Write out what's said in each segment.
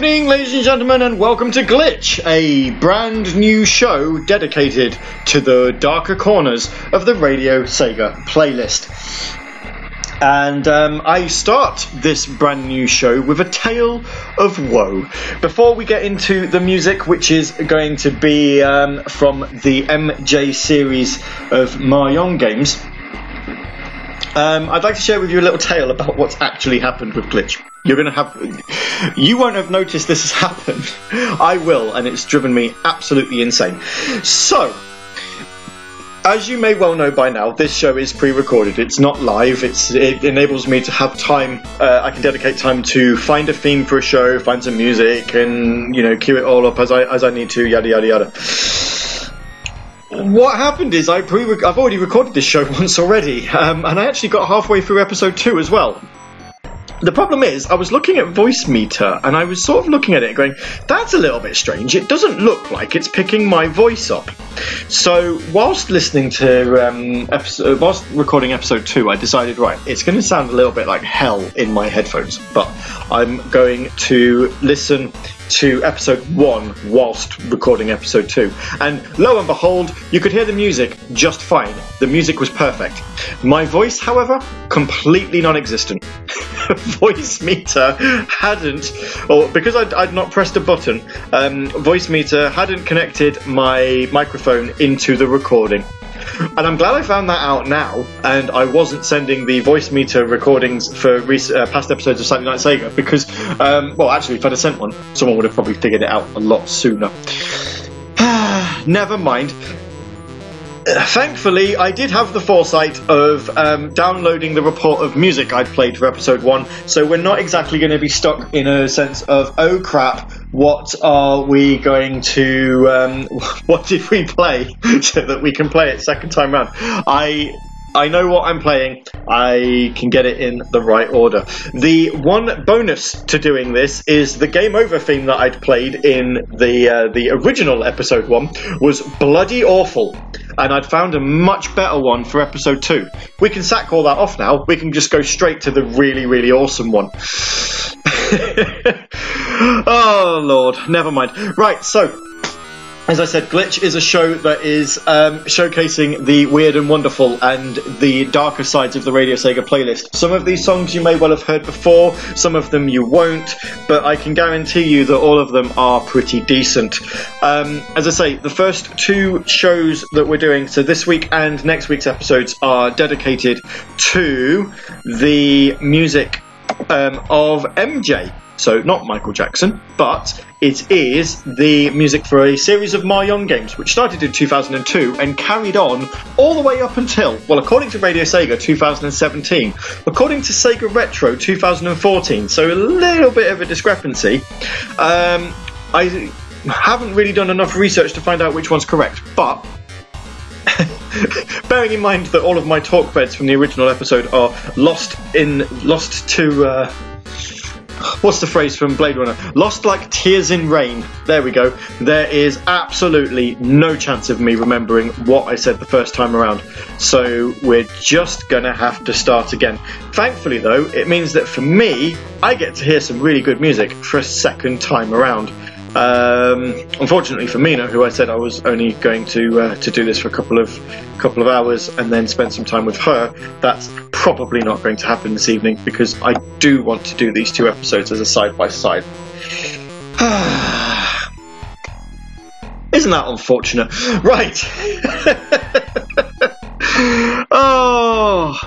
Good evening, ladies and gentlemen, and welcome to Glitch, a brand new show dedicated to the darker corners of the Radio Sega playlist. And um, I start this brand new show with a tale of woe. Before we get into the music, which is going to be um, from the MJ series of Mahjong games, um, I'd like to share with you a little tale about what's actually happened with Glitch. You're going to have. You won't have noticed this has happened. I will, and it's driven me absolutely insane. So, as you may well know by now, this show is pre-recorded. It's not live. It's it enables me to have time. Uh, I can dedicate time to find a theme for a show, find some music, and you know, cue it all up as I as I need to. Yada yada yada. What happened is I pre I've already recorded this show once already, um, and I actually got halfway through episode two as well. The problem is, I was looking at Voicemeeter and I was sort of looking at it going, that's a little bit strange. It doesn't look like it's picking my voice up. So, whilst listening to, um, episode, whilst recording episode two, I decided, right, it's going to sound a little bit like hell in my headphones, but I'm going to listen to episode one whilst recording episode two. And lo and behold, you could hear the music just fine. The music was perfect. My voice, however, completely non existent. Voicemeeter hadn't, or because I'd, I'd, not pressed a button, um, Voicemeeter hadn't connected my microphone into the recording. And I'm glad I found that out now, and I wasn't sending the Voicemeeter recordings for rec- uh, past episodes of Saturday Night Sega because, um, well, actually, if I'd have sent one, someone would have probably figured it out a lot sooner. Never mind thankfully, I did have the foresight of um, downloading the report of music I'd played for episode one, so we're not exactly going to be stuck in a sense of, oh crap, what are we going to, um, what did we play so that we can play it second time round? I I know what I'm playing. I can get it in the right order. The one bonus to doing this is the game over theme that I'd played in the uh, the original episode one was bloody awful, and I'd found a much better one for episode two. We can sack all that off now. We can just go straight to the really really awesome one. oh lord, never mind. Right, so as I said, Glitch is a show that is um, showcasing the weird and wonderful and the darker sides of the Radio Sega playlist. Some of these songs you may well have heard before, some of them you won't, but I can guarantee you that all of them are pretty decent. Um, as I say, the first two shows that we're doing, so this week and next week's episodes, are dedicated to the music um, of MJ. So, not Michael Jackson, but it is the music for a series of Mahjong games, which started in 2002 and carried on all the way up until, well, according to Radio Sega, 2017. According to Sega Retro, 2014. So, a little bit of a discrepancy. Um, I haven't really done enough research to find out which one's correct, but bearing in mind that all of my talk beds from the original episode are lost in lost to uh, what's the phrase from Blade Runner? Lost like tears in rain. There we go. There is absolutely no chance of me remembering what I said the first time around. So we're just gonna have to start again. Thankfully, though, it means that for me, I get to hear some really good music for a second time around. Um, unfortunately for Mina, who I said I was only going to uh, to do this for a couple of couple of hours and then spend some time with her, that's probably not going to happen this evening because I do want to do these two episodes as a side by side. Isn't that unfortunate? Right. oh.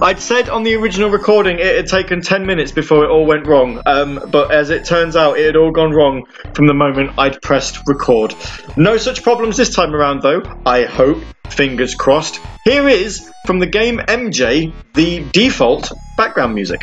I'd said on the original recording it had taken 10 minutes before it all went wrong, um, but as it turns out, it had all gone wrong from the moment I'd pressed record. No such problems this time around, though, I hope. Fingers crossed. Here is, from the game MJ, the default background music.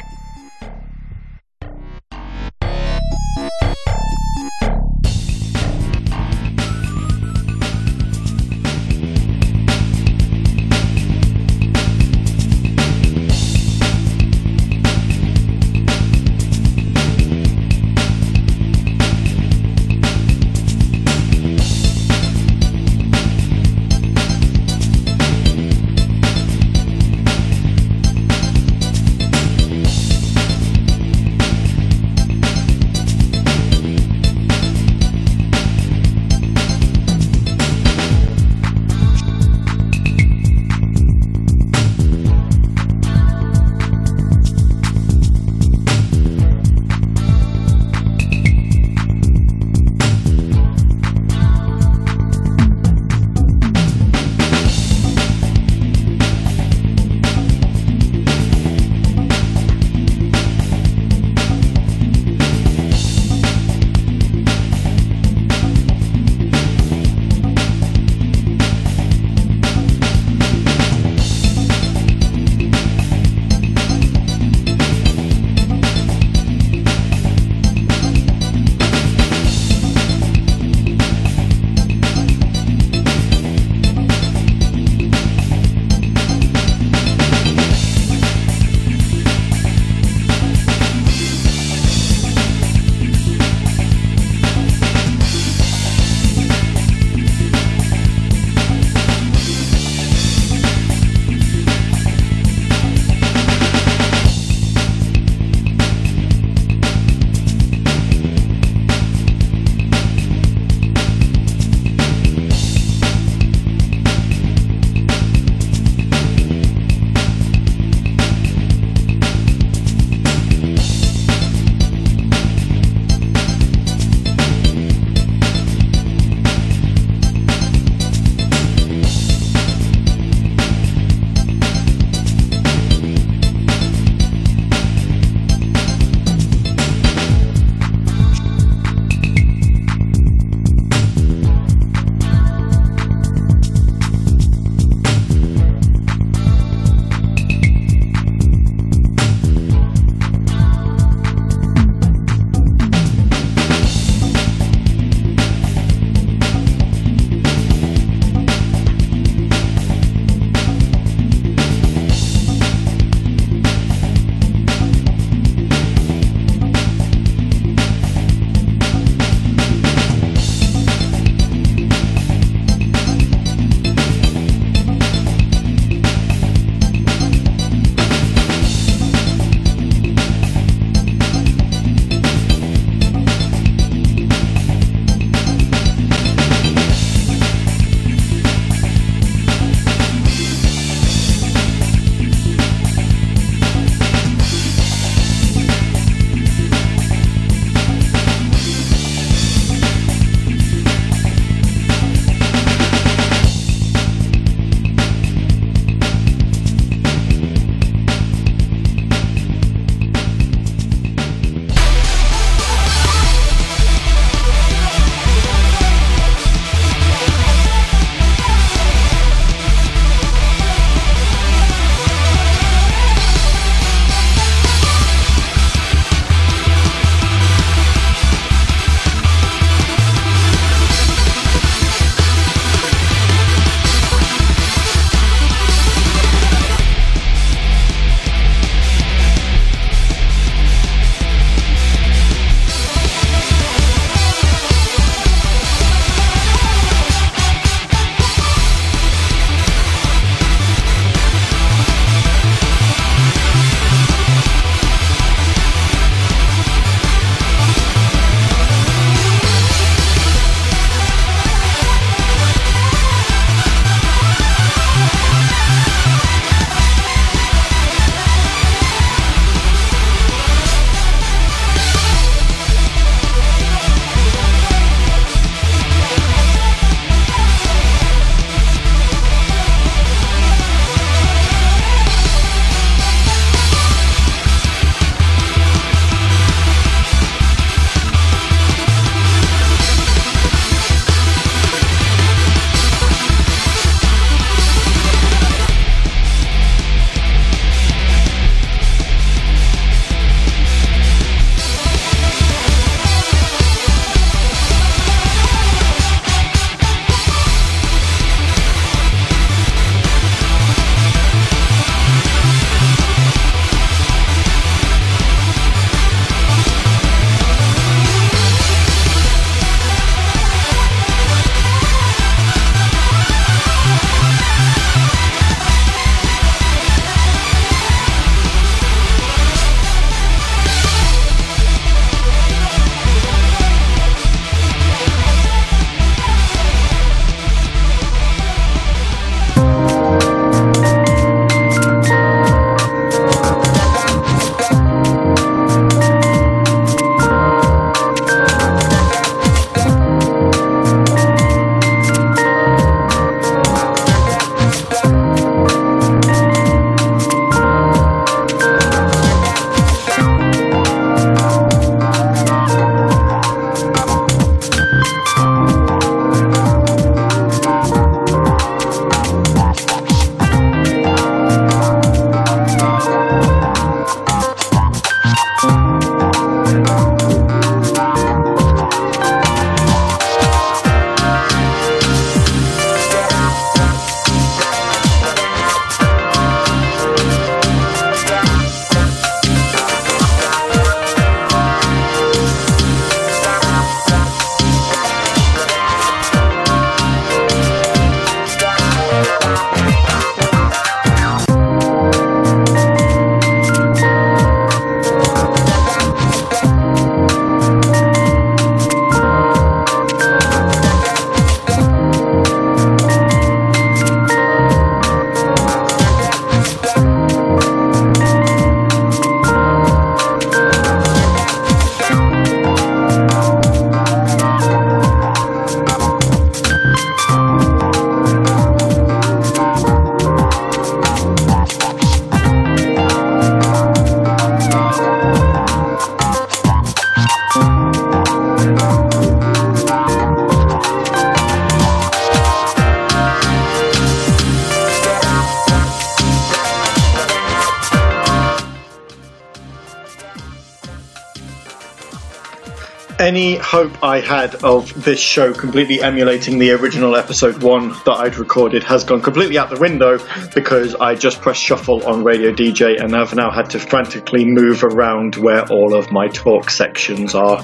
Hope I had of this show completely emulating the original episode one that I'd recorded has gone completely out the window because I just pressed shuffle on Radio DJ and I've now had to frantically move around where all of my talk sections are.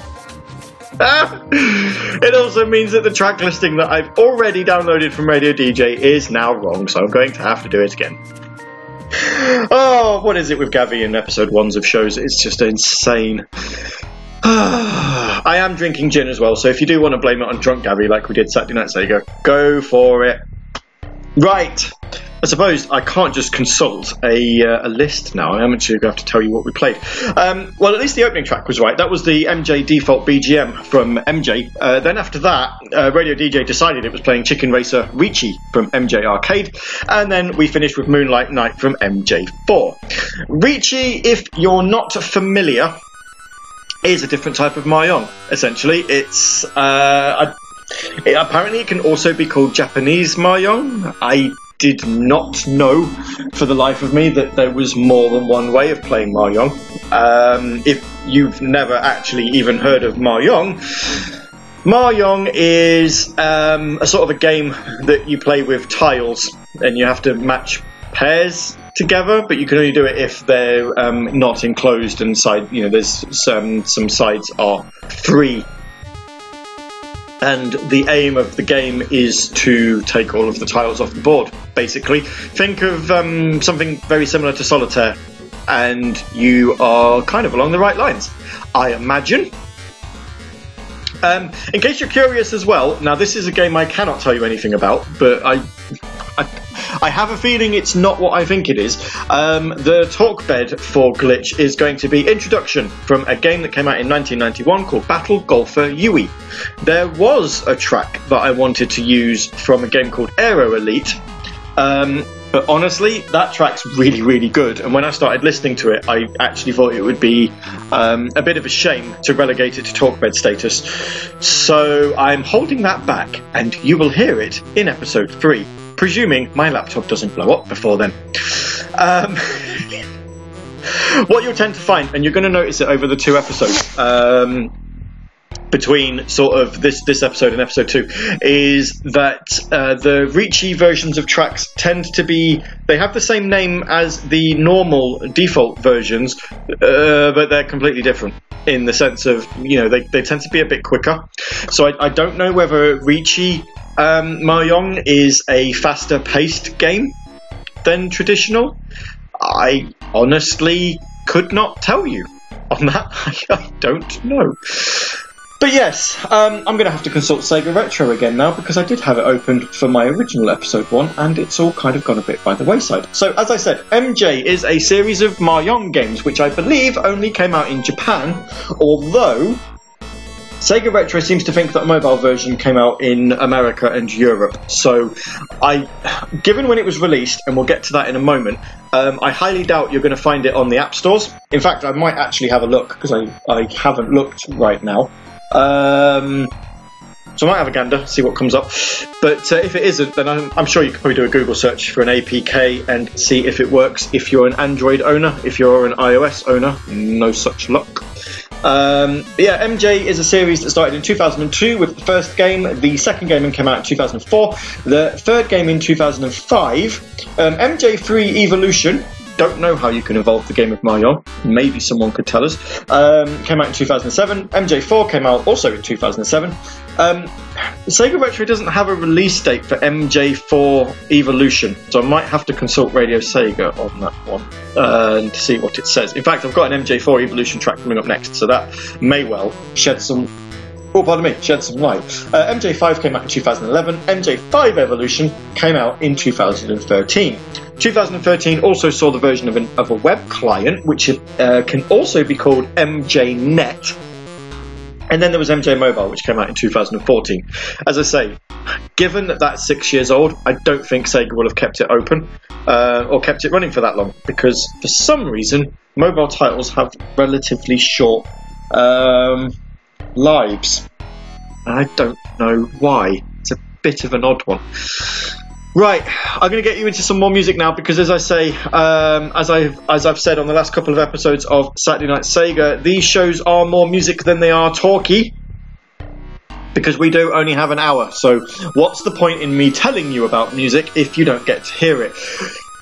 it also means that the track listing that I've already downloaded from Radio DJ is now wrong, so I'm going to have to do it again. Oh, what is it with Gavi in episode ones of shows? It's just insane. I am drinking gin as well, so if you do want to blame it on drunk Gabby like we did Saturday night Sega, go go for it. Right. I suppose I can't just consult a, uh, a list now. I'm actually going to have to tell you what we played. Um, well, at least the opening track was right. That was the MJ default BGM from MJ. Uh, then after that, uh, Radio DJ decided it was playing Chicken Racer Riichi from MJ Arcade. And then we finished with Moonlight Night from MJ4. Riichi, if you're not familiar, is a different type of mahjong. Essentially, it's uh, it, apparently it can also be called Japanese mahjong. I did not know for the life of me that there was more than one way of playing mahjong. Um, if you've never actually even heard of mahjong. Mahjong is um, a sort of a game that you play with tiles, and you have to match pairs together, but you can only do it if they're um, not enclosed and side. You know, there's some some sides are free. And the aim of the game is to take all of the tiles off the board. Basically, think of um, something very similar to solitaire, and you are kind of along the right lines, I imagine. Um, in case you're curious as well, now this is a game I cannot tell you anything about, but I, I, have a feeling it's not what I think it is. Um, the talk bed for Glitch is going to be introduction from a game that came out in 1991 called Battle Golfer Yui. There was a track that I wanted to use from a game called Aero Elite. Um, but honestly, that track's really, really good. And when I started listening to it, I actually thought it would be um, a bit of a shame to relegate it to talkbed status. So I'm holding that back, and you will hear it in episode three presuming my laptop doesn't blow up before then. Um, what you'll tend to find, and you're going to notice it over the two episodes. Um, between sort of this this episode and episode two is that uh, the Riichi versions of tracks tend to be they have the same name as the normal default versions, uh, but they're completely different in the sense of you know they, they tend to be a bit quicker. So I, I don't know whether Riichi um, Mahjong is a faster paced game than traditional. I honestly could not tell you on that. I don't know. But yes, um, I'm going to have to consult Sega Retro again now because I did have it open for my original episode one and it's all kind of gone a bit by the wayside. So, as I said, MJ is a series of Mahjong games which I believe only came out in Japan, although Sega Retro seems to think that a mobile version came out in America and Europe. So, I, given when it was released, and we'll get to that in a moment, um, I highly doubt you're going to find it on the app stores. In fact, I might actually have a look because I, I haven't looked right now. Um, so I might have a gander, see what comes up. But uh, if it isn't, then I'm, I'm, sure you could probably do a Google search for an APK and see if it works. If you're an Android owner, if you're an iOS owner, no such luck. Um, yeah, MJ is a series that started in 2002 with the first game. The second game came out in 2004. The third game in 2005. Um, MJ3 Evolution don't know how you can evolve the game of Mahjong. Maybe someone could tell us. Um, came out in 2007. MJ4 came out also in 2007. Um, Sega Retro doesn't have a release date for MJ4 Evolution, so I might have to consult Radio Sega on that one uh, and see what it says. In fact, I've got an MJ4 Evolution track coming up next, so that may well shed some oh, pardon me, shed some light. Uh, MJ5 came out in 2011. MJ5 Evolution came out in 2013. 2013 also saw the version of, an, of a web client, which uh, can also be called MJNet. And then there was MJ Mobile, which came out in 2014. As I say, given that that's six years old, I don't think Sega will have kept it open uh, or kept it running for that long because for some reason, mobile titles have relatively short um, lives. I don't know why. It's a bit of an odd one. Right, I'm going to get you into some more music now because, as I say, um, as I've as I've said on the last couple of episodes of Saturday Night Sega, these shows are more music than they are talky. because we do only have an hour. So, what's the point in me telling you about music if you don't get to hear it?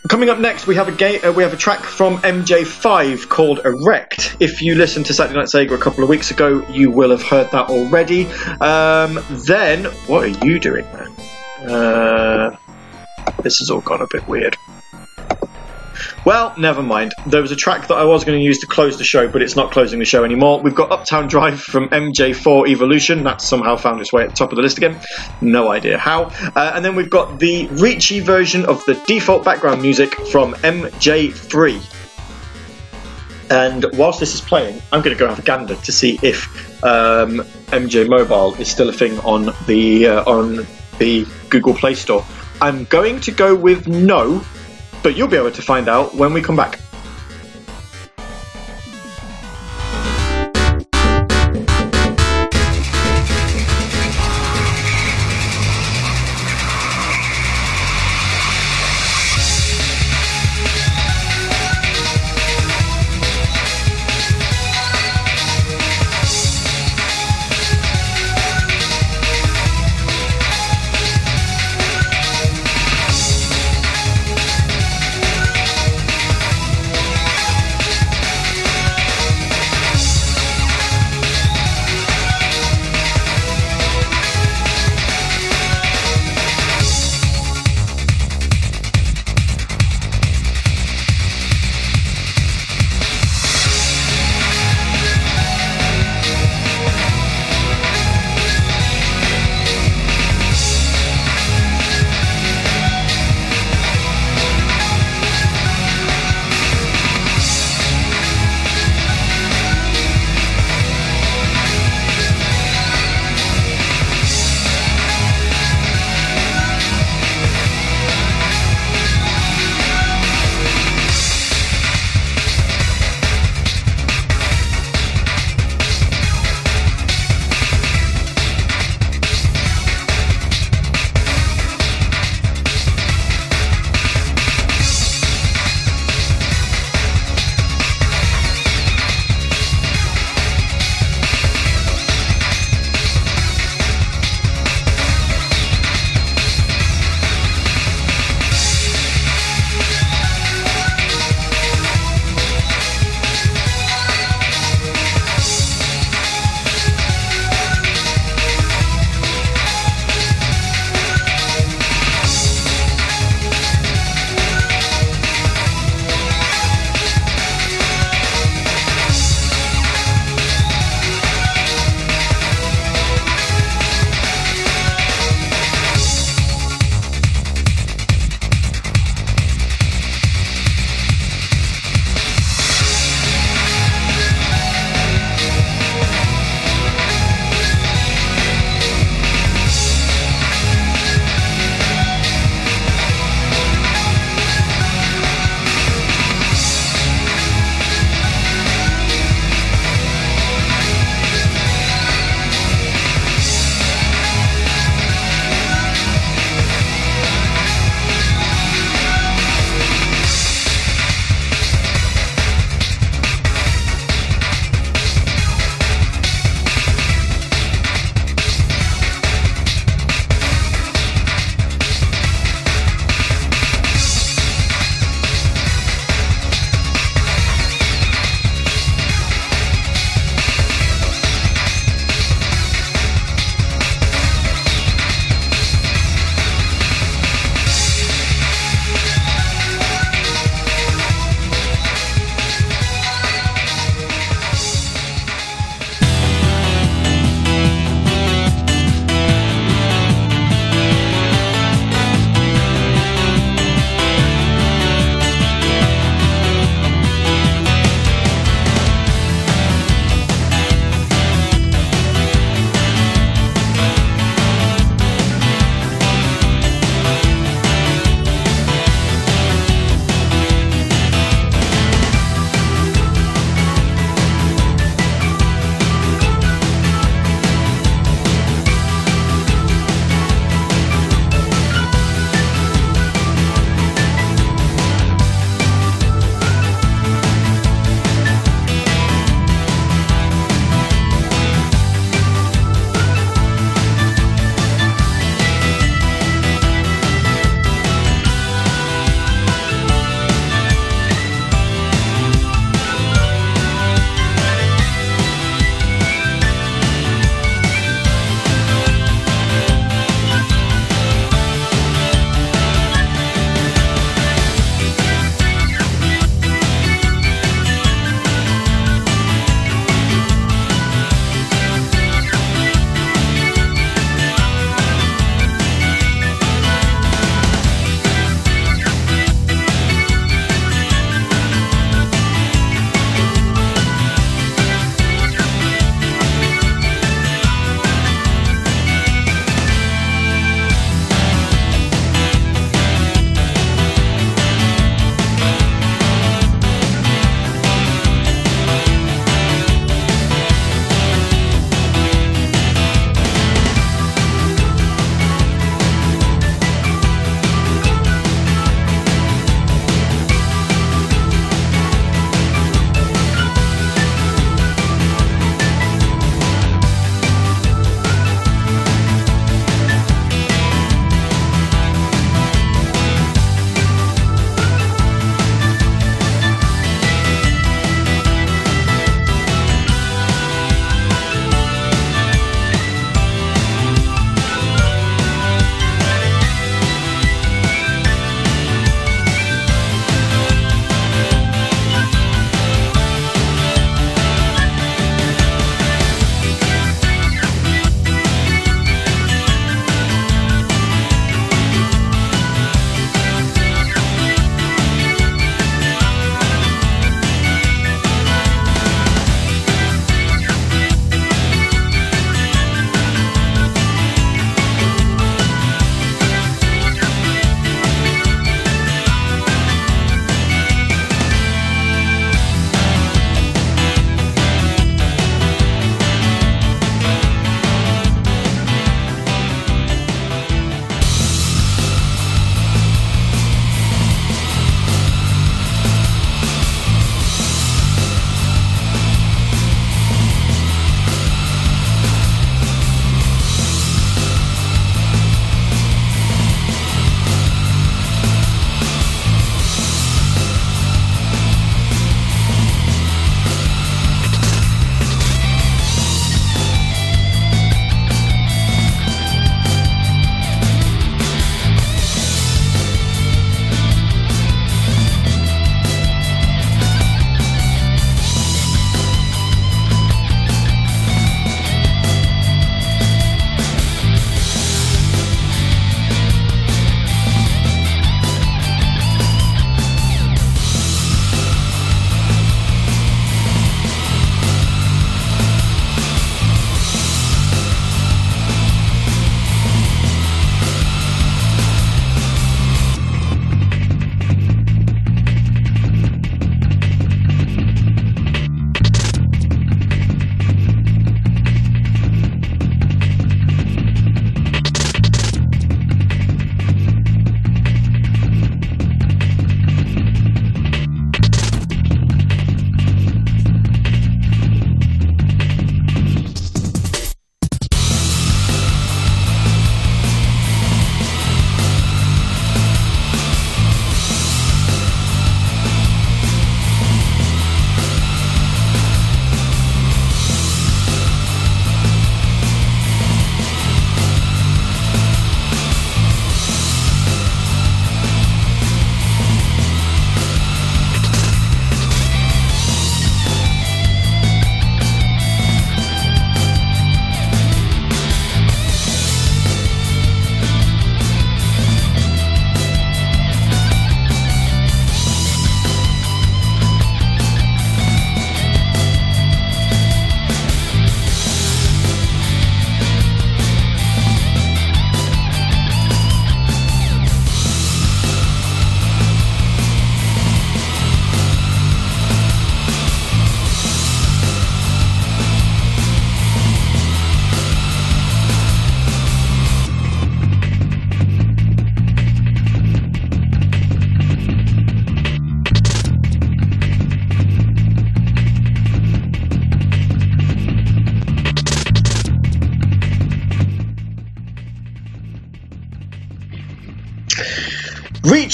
Coming up next, we have a uh, we have a track from MJ5 called "Erect." If you listened to Saturday Night Sega a couple of weeks ago, you will have heard that already. Um, then, what are you doing, man? Uh, this has all gone a bit weird. Well, never mind. There was a track that I was going to use to close the show, but it's not closing the show anymore. We've got Uptown Drive from MJ4 Evolution. That somehow found its way at the top of the list again. No idea how. Uh, and then we've got the Riichi version of the default background music from MJ3. And whilst this is playing, I'm going to go have a gander to see if um, MJ Mobile is still a thing on the uh, on the Google Play Store. I'm going to go with no, but you'll be able to find out when we come back.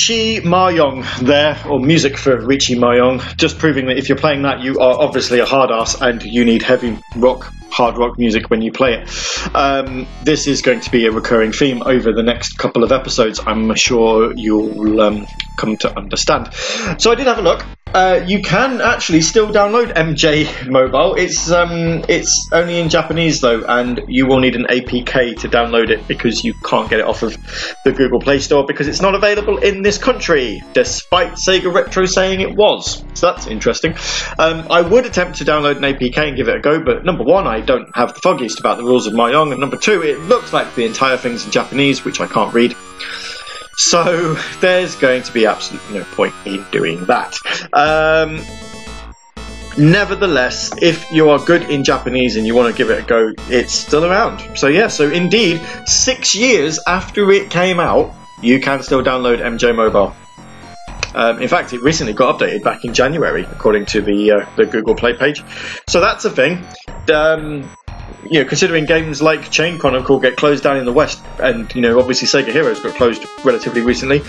Riichi Mayong there, or music for Riichi Mayong, just proving that if you're playing that, you are obviously a hard ass and you need heavy rock, hard rock music when you play it. Um, this is going to be a recurring theme over the next couple of episodes. I'm sure you'll um, come to understand. So I did have a look. Uh, you can actually still download MJ Mobile. It's um, it's only in Japanese though, and you will need an APK to download it because you can't get it off of the Google Play Store because it's not available in this country, despite Sega Retro saying it was. So that's interesting. Um, I would attempt to download an APK and give it a go, but number one, I don't have the foggiest about the rules of Mayong, and number two, it looks like the entire thing's in Japanese, which I can't read. So there's going to be absolutely no point in doing that. Um, nevertheless, if you are good in Japanese and you want to give it a go, it's still around. So yeah, so indeed, six years after it came out, you can still download MJ Mobile. Um, in fact, it recently got updated back in January, according to the uh, the Google Play page. So that's a thing. Um, you know, considering games like Chain Chronicle get closed down in the West, and you know, obviously Sega Heroes got closed relatively recently.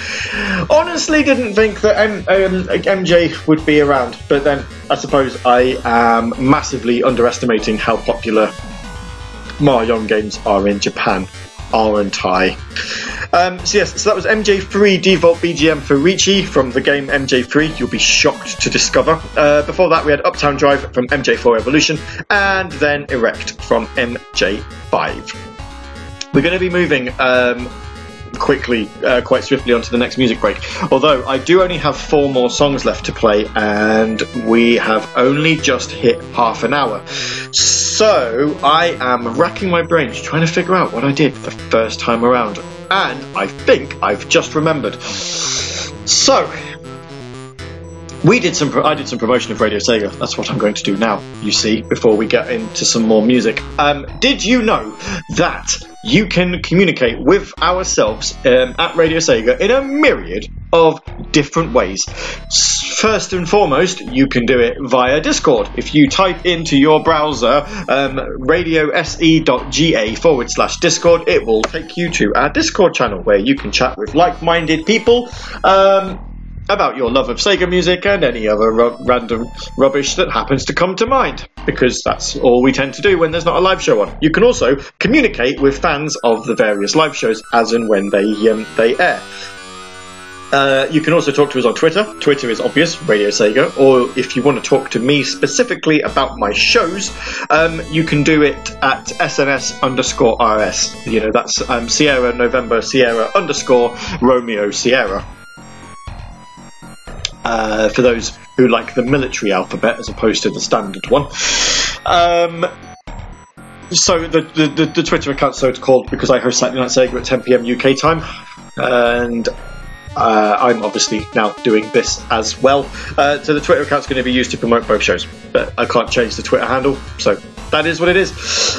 Honestly, didn't think that M- um, MJ would be around, but then I suppose I am massively underestimating how popular Mahjong games are in Japan, aren't I? Um, so yes, so that was MJ3 default BGM for Riichi from the game MJ3. You'll be shocked to discover. Uh, before that, we had Uptown Drive from MJ4 Evolution, and then Erect from MJ5. We're going to be moving um, quickly, uh, quite swiftly onto the next music break. Although I do only have four more songs left to play, and we have only just hit half an hour. So I am racking my brains trying to figure out what I did the first time around and I think I've just remembered. So, we did some. I did some promotion of Radio Sega. That's what I'm going to do now. You see, before we get into some more music. Um, did you know that you can communicate with ourselves um, at Radio Sega in a myriad of different ways? First and foremost, you can do it via Discord. If you type into your browser um, radiose.ga forward slash Discord, it will take you to our Discord channel where you can chat with like-minded people. Um, about your love of Sega music and any other ro- random rubbish that happens to come to mind, because that's all we tend to do when there's not a live show on. You can also communicate with fans of the various live shows as and when they um, they air. Uh, you can also talk to us on Twitter. Twitter is obvious, Radio Sega. Or if you want to talk to me specifically about my shows, um, you can do it at SNS underscore RS. You know, that's um, Sierra November Sierra underscore Romeo Sierra. Uh, for those who like the military alphabet as opposed to the standard one. Um, so the, the, the, Twitter account so it's called because I host Saturday Night Sega at 10 p.m. UK time, and uh, I'm obviously now doing this as well. Uh, so the Twitter account's going to be used to promote both shows, but I can't change the Twitter handle, so that is what it is.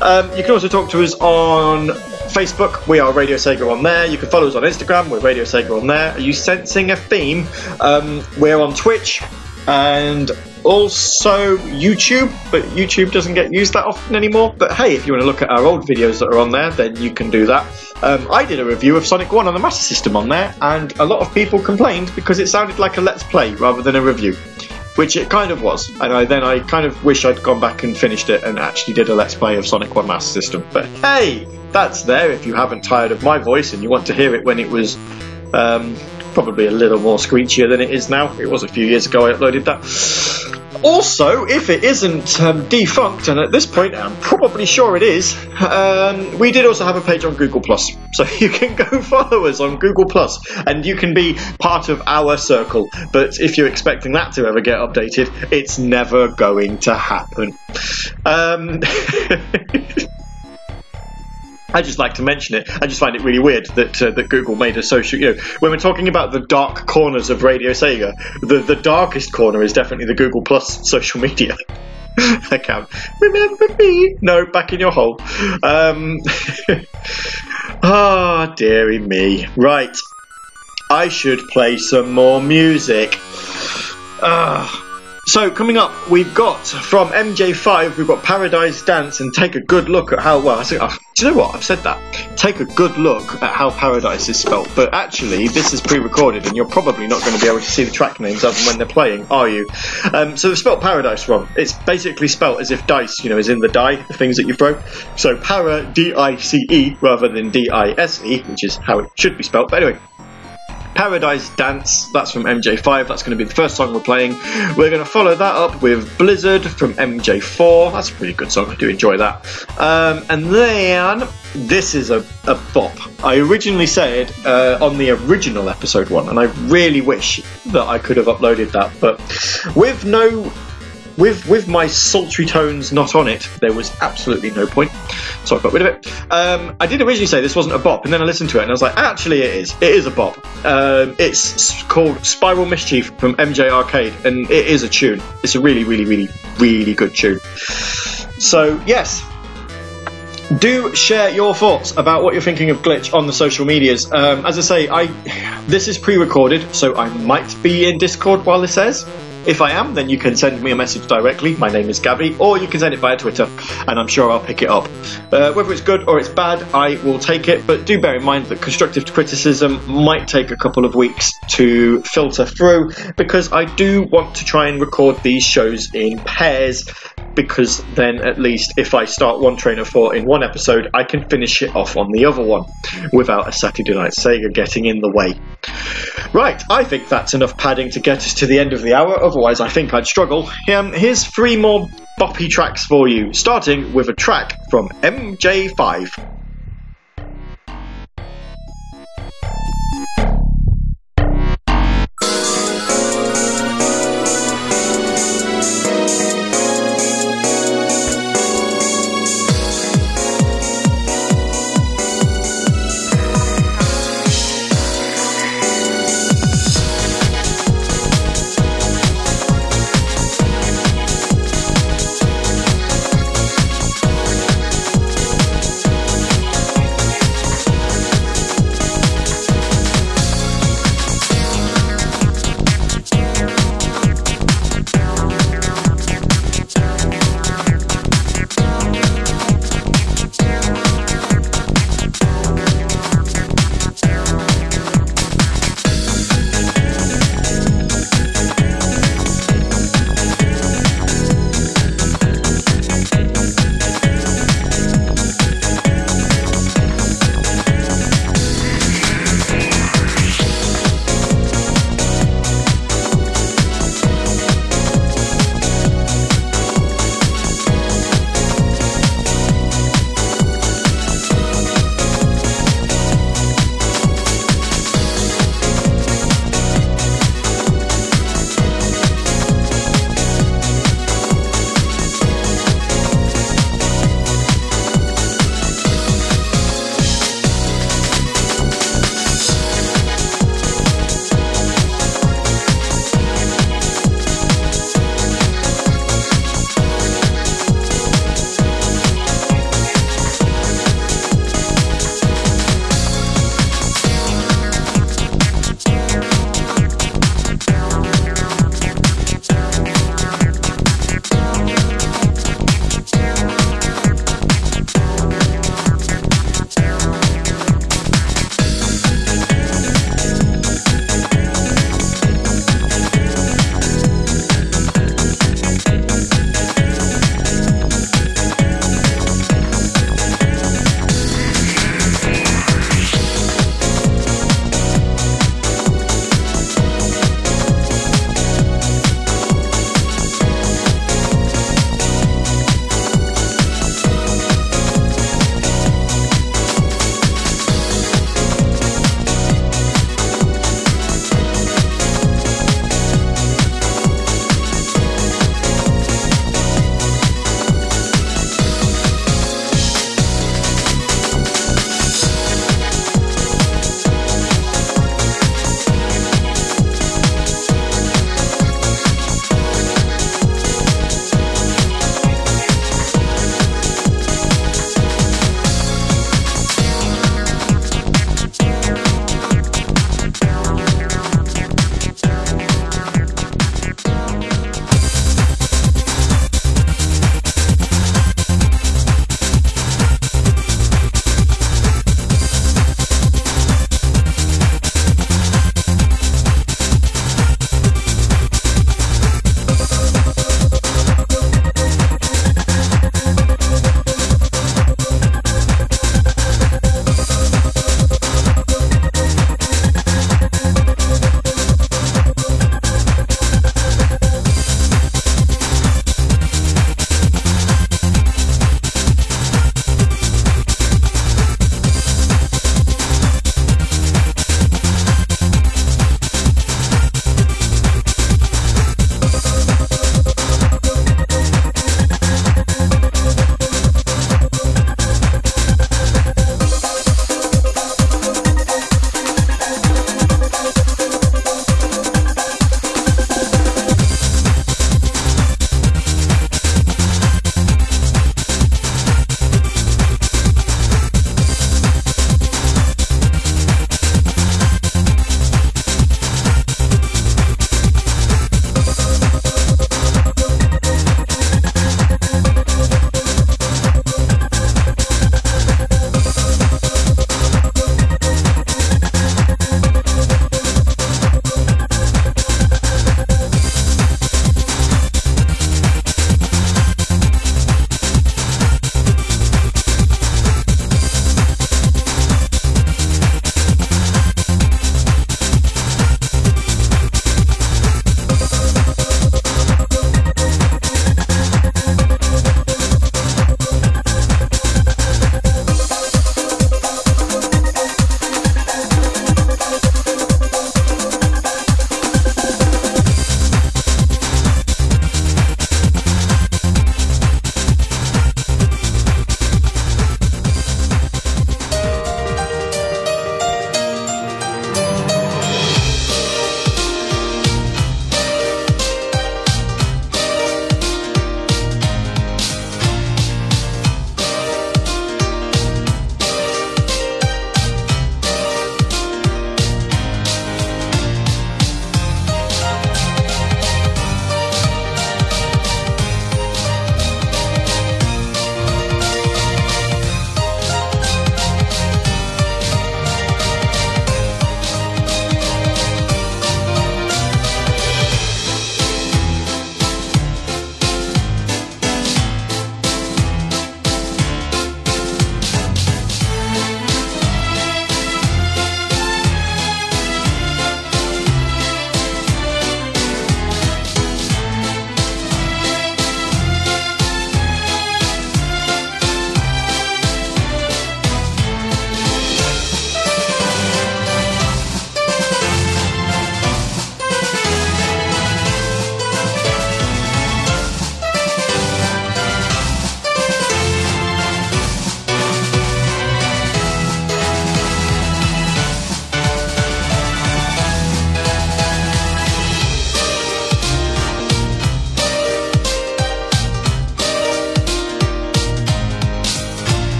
Um, you can also talk to us on Facebook. We are Radio Sega on there. You can follow us on Instagram. We're Radio Sega on there. Are you sensing a theme? Um, we're on Twitch and also YouTube, but YouTube doesn't get used that often anymore. But hey, if you want to look at our old videos that are on there, then you can do that. Um, I did a review of Sonic 1 on the Master System on there, and a lot of people complained because it sounded like a Let's Play rather than a review. Which it kind of was, and I then I kind of wish I'd gone back and finished it and actually did a Let's Play of Sonic 1 Master System. But hey, that's there if you haven't tired of my voice and you want to hear it when it was um, probably a little more screechier than it is now. It was a few years ago I uploaded that. Also, if it isn't um, defunct, and at this point I'm probably sure it is, um, we did also have a page on Google Plus, so you can go follow us on Google Plus, and you can be part of our circle. But if you're expecting that to ever get updated, it's never going to happen. Um, I just like to mention it. I just find it really weird that uh, that Google made a social. You know, when we're talking about the dark corners of Radio Sega, the the darkest corner is definitely the Google Plus social media account. Remember me? No, back in your hole. Um, ah, oh, dearie me. Right, I should play some more music. Ah. So coming up, we've got from MJ5, we've got Paradise Dance, and take a good look at how well. I think, oh, do you know what? I've said that. Take a good look at how Paradise is spelt. But actually, this is pre-recorded, and you're probably not going to be able to see the track names other than when they're playing, are you? Um, so they've spelt Paradise wrong. It's basically spelt as if dice, you know, is in the die, the things that you throw. So para D I C E rather than D I S E, which is how it should be spelt. But anyway. Paradise Dance, that's from MJ5, that's going to be the first song we're playing. We're going to follow that up with Blizzard from MJ4, that's a pretty good song, I do enjoy that. Um, and then, this is a, a bop. I originally said uh, on the original episode one, and I really wish that I could have uploaded that, but with no with with my sultry tones not on it, there was absolutely no point. So I got rid of it. Um, I did originally say this wasn't a bop, and then I listened to it and I was like, actually, it is. It is a bop. Um, it's called Spiral Mischief from MJ Arcade, and it is a tune. It's a really, really, really, really good tune. So yes, do share your thoughts about what you're thinking of glitch on the social medias um, as i say i this is pre-recorded so i might be in discord while this airs if I am, then you can send me a message directly. My name is Gabby, or you can send it via Twitter, and I'm sure I'll pick it up. Uh, whether it's good or it's bad, I will take it, but do bear in mind that constructive criticism might take a couple of weeks to filter through because I do want to try and record these shows in pairs because then at least if I start one train of thought in one episode, I can finish it off on the other one without a Saturday Night Sega getting in the way. Right, I think that's enough padding to get us to the end of the hour, otherwise, I think I'd struggle. Um, here's three more boppy tracks for you, starting with a track from MJ5.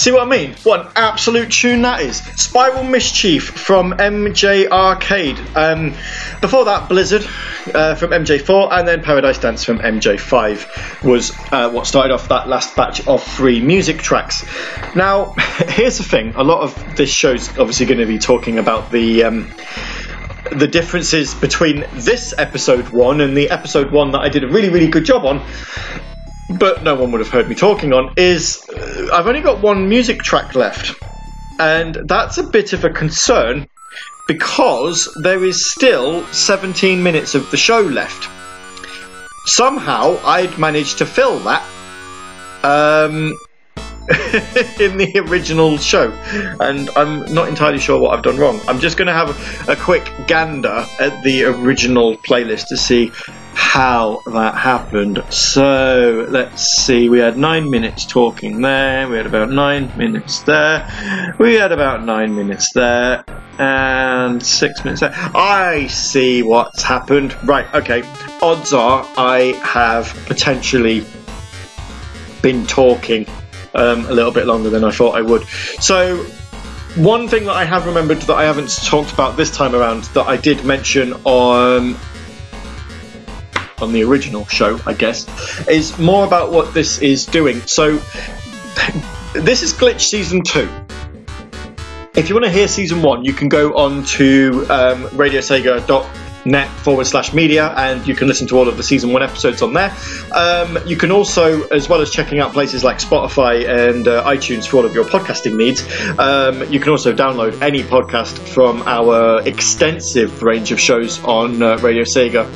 See what I mean? What an absolute tune that is. Spiral Mischief from MJ Arcade. Um, before that, Blizzard uh, from MJ4, and then Paradise Dance from MJ5 was uh, what started off that last batch of three music tracks. Now, here's the thing a lot of this show's obviously going to be talking about the. Um, the differences between this episode one and the episode one that I did a really, really good job on, but no one would have heard me talking on, is uh, I've only got one music track left. And that's a bit of a concern because there is still 17 minutes of the show left. Somehow I'd managed to fill that. Um, in the original show, and I'm not entirely sure what I've done wrong. I'm just going to have a, quick gander at the original playlist to see how that happened. So let's see, we had nine minutes talking there, we had about nine minutes there, we had about nine minutes there, and six minutes there. I see what's happened. Right, okay. Odds are I have potentially been talking um, a little bit longer than I thought I would. So, one thing that I have remembered that I haven't talked about this time around that I did mention on on the original show, I guess, is more about what this is doing. So, this is Glitch Season 2. If you want to hear Season 1, you can go on to um, radiosega.com net forward slash media, and you can listen to all of the season one episodes on there. Um, you can also, as well as checking out places like Spotify and uh, iTunes for all of your podcasting needs, um, you can also download any podcast from our extensive range of shows on uh, Radio Sega.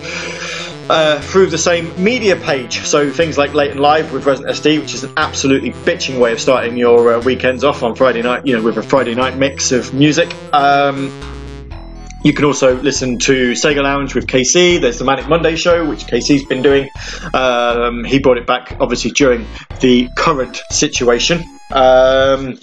Uh, through the same media page. So things like Late and Live with Resident SD, which is an absolutely bitching way of starting your uh, weekends off on Friday night, you know, with a Friday night mix of music. Um, you can also listen to Sega Lounge with KC. There's the Manic Monday show, which KC's been doing. Um, he brought it back, obviously, during the current situation. Um,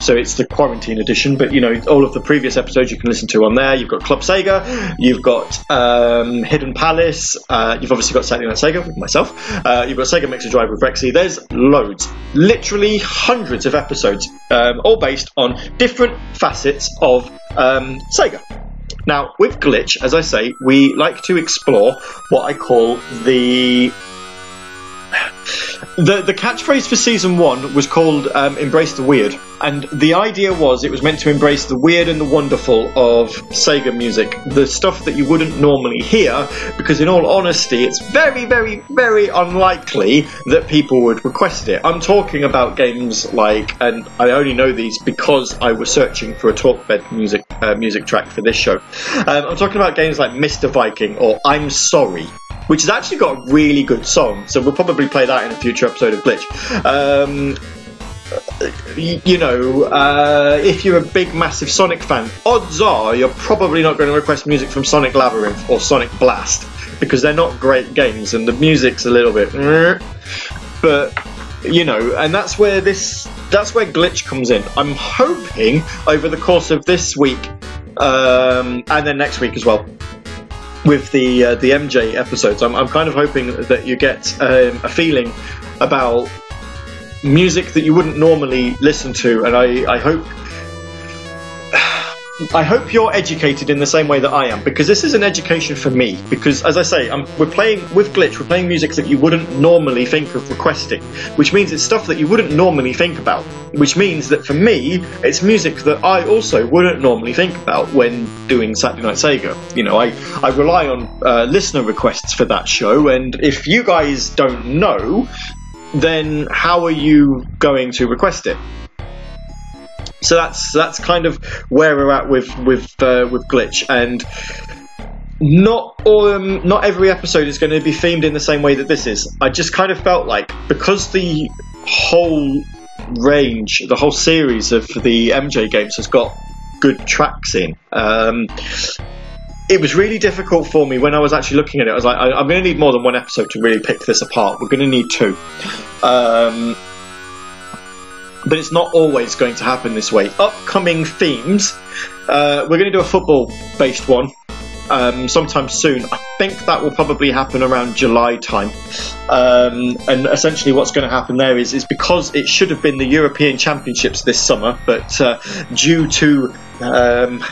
so it's the quarantine edition, but you know, all of the previous episodes you can listen to on there. You've got Club Sega, you've got um, Hidden Palace, uh, you've obviously got Saturday Night Sega with myself, uh, you've got Sega Mixer Drive with Rexy. There's loads, literally hundreds of episodes, um, all based on different facets of um, Sega. Now, with Glitch, as I say, we like to explore what I call the the the catchphrase for season one was called um, "Embrace the Weird," and the idea was it was meant to embrace the weird and the wonderful of Sega music, the stuff that you wouldn't normally hear, because in all honesty, it's very, very, very unlikely that people would request it. I'm talking about games like, and I only know these because I was searching for a talkbed music uh, music track for this show. Um, I'm talking about games like Mr. Viking or I'm Sorry which has actually got a really good song. So we'll probably play that in a future episode of Glitch. Um, you know, uh, if you're a big, massive Sonic fan, odds are you're probably not going to request music from Sonic Labyrinth or Sonic Blast because they're not great games and the music's a little bit. But you know, and that's where this that's where glitch comes in. I'm hoping over the course of this week um, and then next week as well with the uh, the MJ episodes. I'm, I'm kind of hoping that you get um, a feeling about music that you wouldn't normally listen to, and I, I hope I hope you're educated in the same way that I am, because this is an education for me. Because, as I say, I'm, we're playing with Glitch, we're playing music that you wouldn't normally think of requesting, which means it's stuff that you wouldn't normally think about. Which means that for me, it's music that I also wouldn't normally think about when doing Saturday Night Sega. You know, I, I rely on uh, listener requests for that show, and if you guys don't know, then how are you going to request it? So that's that's kind of where we're at with with uh, with glitch and not um, not every episode is going to be themed in the same way that this is. I just kind of felt like because the whole range, the whole series of the MJ games has got good tracks in. Um, it was really difficult for me when I was actually looking at it. I was like, I, am going to need more than one episode to really pick this apart. We're going to need two. Um, but it's not always going to happen this way. Upcoming themes, uh, we're going to do a football based one. um, sometime soon. I think that will probably happen around July time. Um, and essentially, what's going to happen there is, is because it should have been the European Championships this summer, but uh, due to um,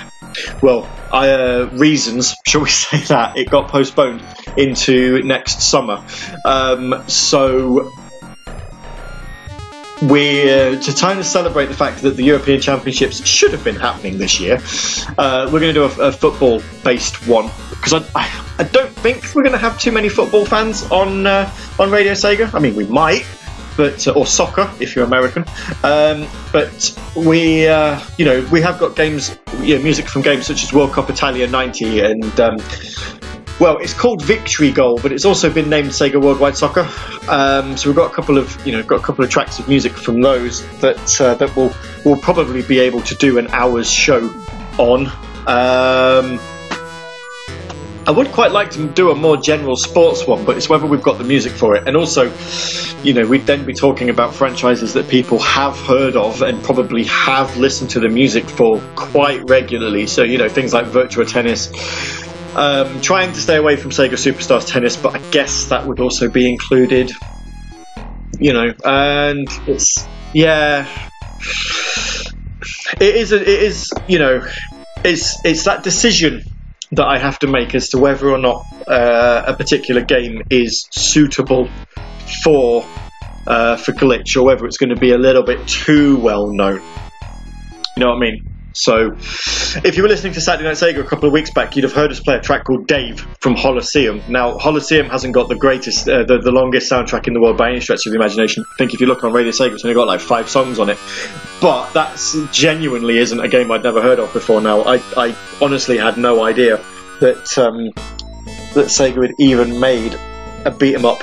well, uh, reasons, shall we say that, it got postponed into next summer. Um, so we're to kind of celebrate the fact that the European Championships should have been happening this year. Uh, we're going to do a, a football-based one because I, I, I, don't think we're going to have too many football fans on uh, on Radio Sega. I mean, we might, but uh, or soccer if you're American. Um, but we, uh, you know, we have got games, you know, music from games such as World Cup Italia '90 and. Um, well, it's called Victory Goal, but it's also been named Sega Worldwide Soccer. Um, so we've got a couple of, you know, got a couple of tracks of music from those that uh, that will will probably be able to do an hour's show on. Um, I would quite like to do a more general sports one, but it's whether we've got the music for it. And also, you know, we'd then be talking about franchises that people have heard of and probably have listened to the music for quite regularly. So, you know, things like Virtua Tennis. Um, trying to stay away from Sega Superstars Tennis, but I guess that would also be included. You know, and it's yeah, it is. A, it is. You know, it's it's that decision that I have to make as to whether or not uh, a particular game is suitable for uh, for glitch or whether it's going to be a little bit too well known. You know what I mean? So, if you were listening to Saturday Night Sega a couple of weeks back, you'd have heard us play a track called Dave from Holosseum. Now, Holosseum hasn't got the greatest, uh, the, the longest soundtrack in the world by any stretch of the imagination. I think if you look on Radio Sega, it's only got like five songs on it. But that genuinely isn't a game I'd never heard of before now. I, I honestly had no idea that, um, that Sega had even made a beat 'em up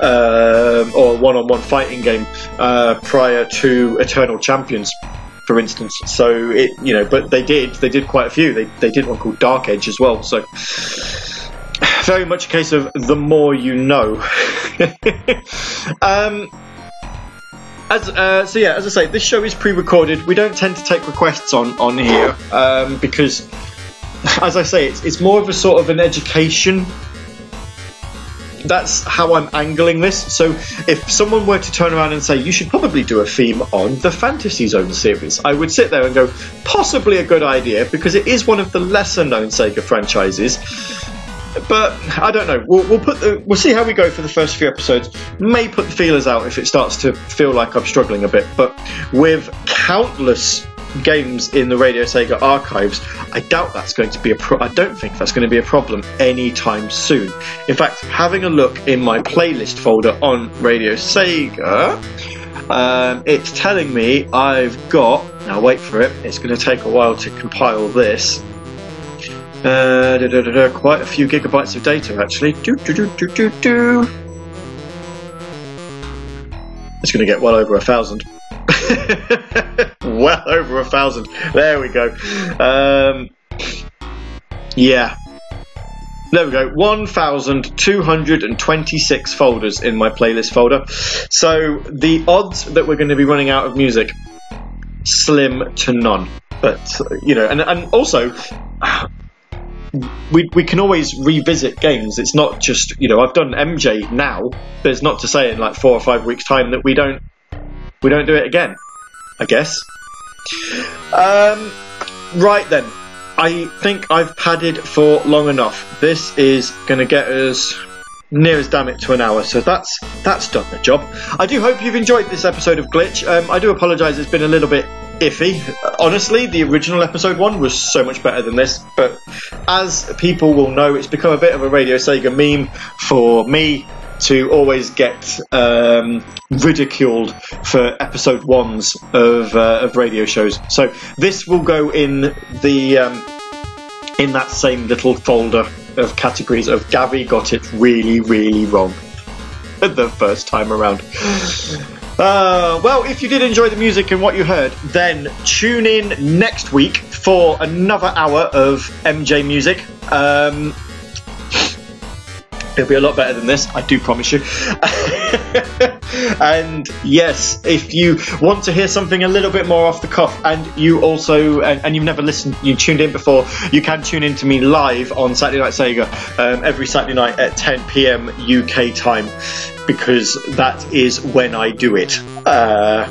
uh, or one on one fighting game uh, prior to Eternal Champions for instance. So it, you know, but they did, they did quite a few. They they did one called Dark Edge as well. So very much a case of the more you know. um, as uh, so yeah, as I say, this show is pre-recorded. We don't tend to take requests on on here um, because, as I say, it's it's more of a sort of an education that's how I'm angling this. So if someone were to turn around and say you should probably do a theme on the Fantasy Zone series, I would sit there and go possibly a good idea because it is one of the lesser known Sega franchises. But I don't know. We'll, we'll put the, we'll see how we go for the first few episodes. May put the feelers out if it starts to feel like I'm struggling a bit. But with countless games in the Radio Sega archives, I doubt that's going to be a pro- I don't think that's going to be a problem anytime soon. In fact, having a look in my playlist folder on Radio Sega, um, it's telling me I've got. Now wait for it. It's going to take a while to compile this. Uh, da, da, da, quite a few gigabytes of data actually. Do, do, do. It's going to get well over a thousand. well over a thousand. There we go. Um, yeah. There we go. 1,226 folders in my playlist folder. So the odds that we're going to be running out of music, slim to none. But, you know, and, and also, we, we can always revisit games. It's not just, you know, I've done MJ now. There's not to say in like four or five weeks' time that we don't we don't do it again. I guess. Um, right then. I think I've padded for long enough. This is going to get us near as damn it to an hour, so that's that's done the job. I do hope you've enjoyed this episode of Glitch. Um, I do apologise; it's been a little bit iffy. Honestly, the original episode one was so much better than this, but as people will know, it's become a bit of a Radio Sega meme for me to always get um, ridiculed for episode ones of uh, of radio shows. So this will go in the um, in that same little folder of categories of Gary got it really really wrong the first time around. Uh, well, if you did enjoy the music and what you heard, then tune in next week for another hour of MJ music. Um, It'll be a lot better than this, I do promise you. and yes, if you want to hear something a little bit more off the cuff, and you also and, and you've never listened, you tuned in before, you can tune in to me live on Saturday Night Sega um, every Saturday night at 10 p.m. UK time because that is when I do it. Uh,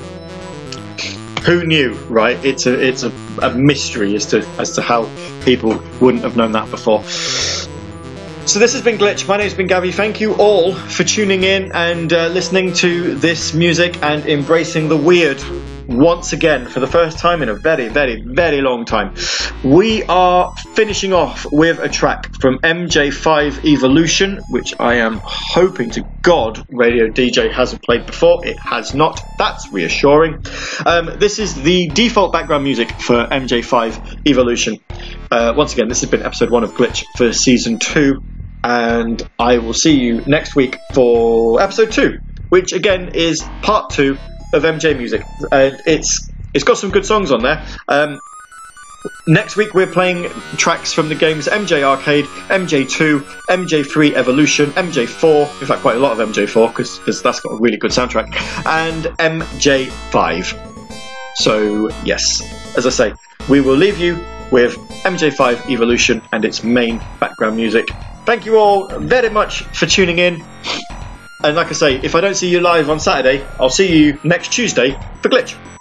who knew, right? It's a it's a, a mystery as to as to how people wouldn't have known that before. So this has been Glitch. My name's been Gavi. Thank you all for tuning in and uh, listening to this music and embracing the weird once again for the first time in a very, very, very long time. We are finishing off with a track from MJ5 Evolution, which I am hoping to God Radio DJ hasn't played before. It has not. That's reassuring. Um, this is the default background music for MJ5 Evolution. Uh, once again, this has been episode one of Glitch for season two and I will see you next week for episode two, which again is part two of MJ music. Uh, it's it's got some good songs on there. Um, next week we're playing tracks from the games MJ Arcade, MJ2, MJ3 Evolution, MJ4. In fact, quite a lot of MJ4 because that's got a really good soundtrack, and MJ5. So yes, as I say, we will leave you with MJ5 Evolution and its main background music. Thank you all very much for tuning in. And like I say, if I don't see you live on Saturday, I'll see you next Tuesday for Glitch.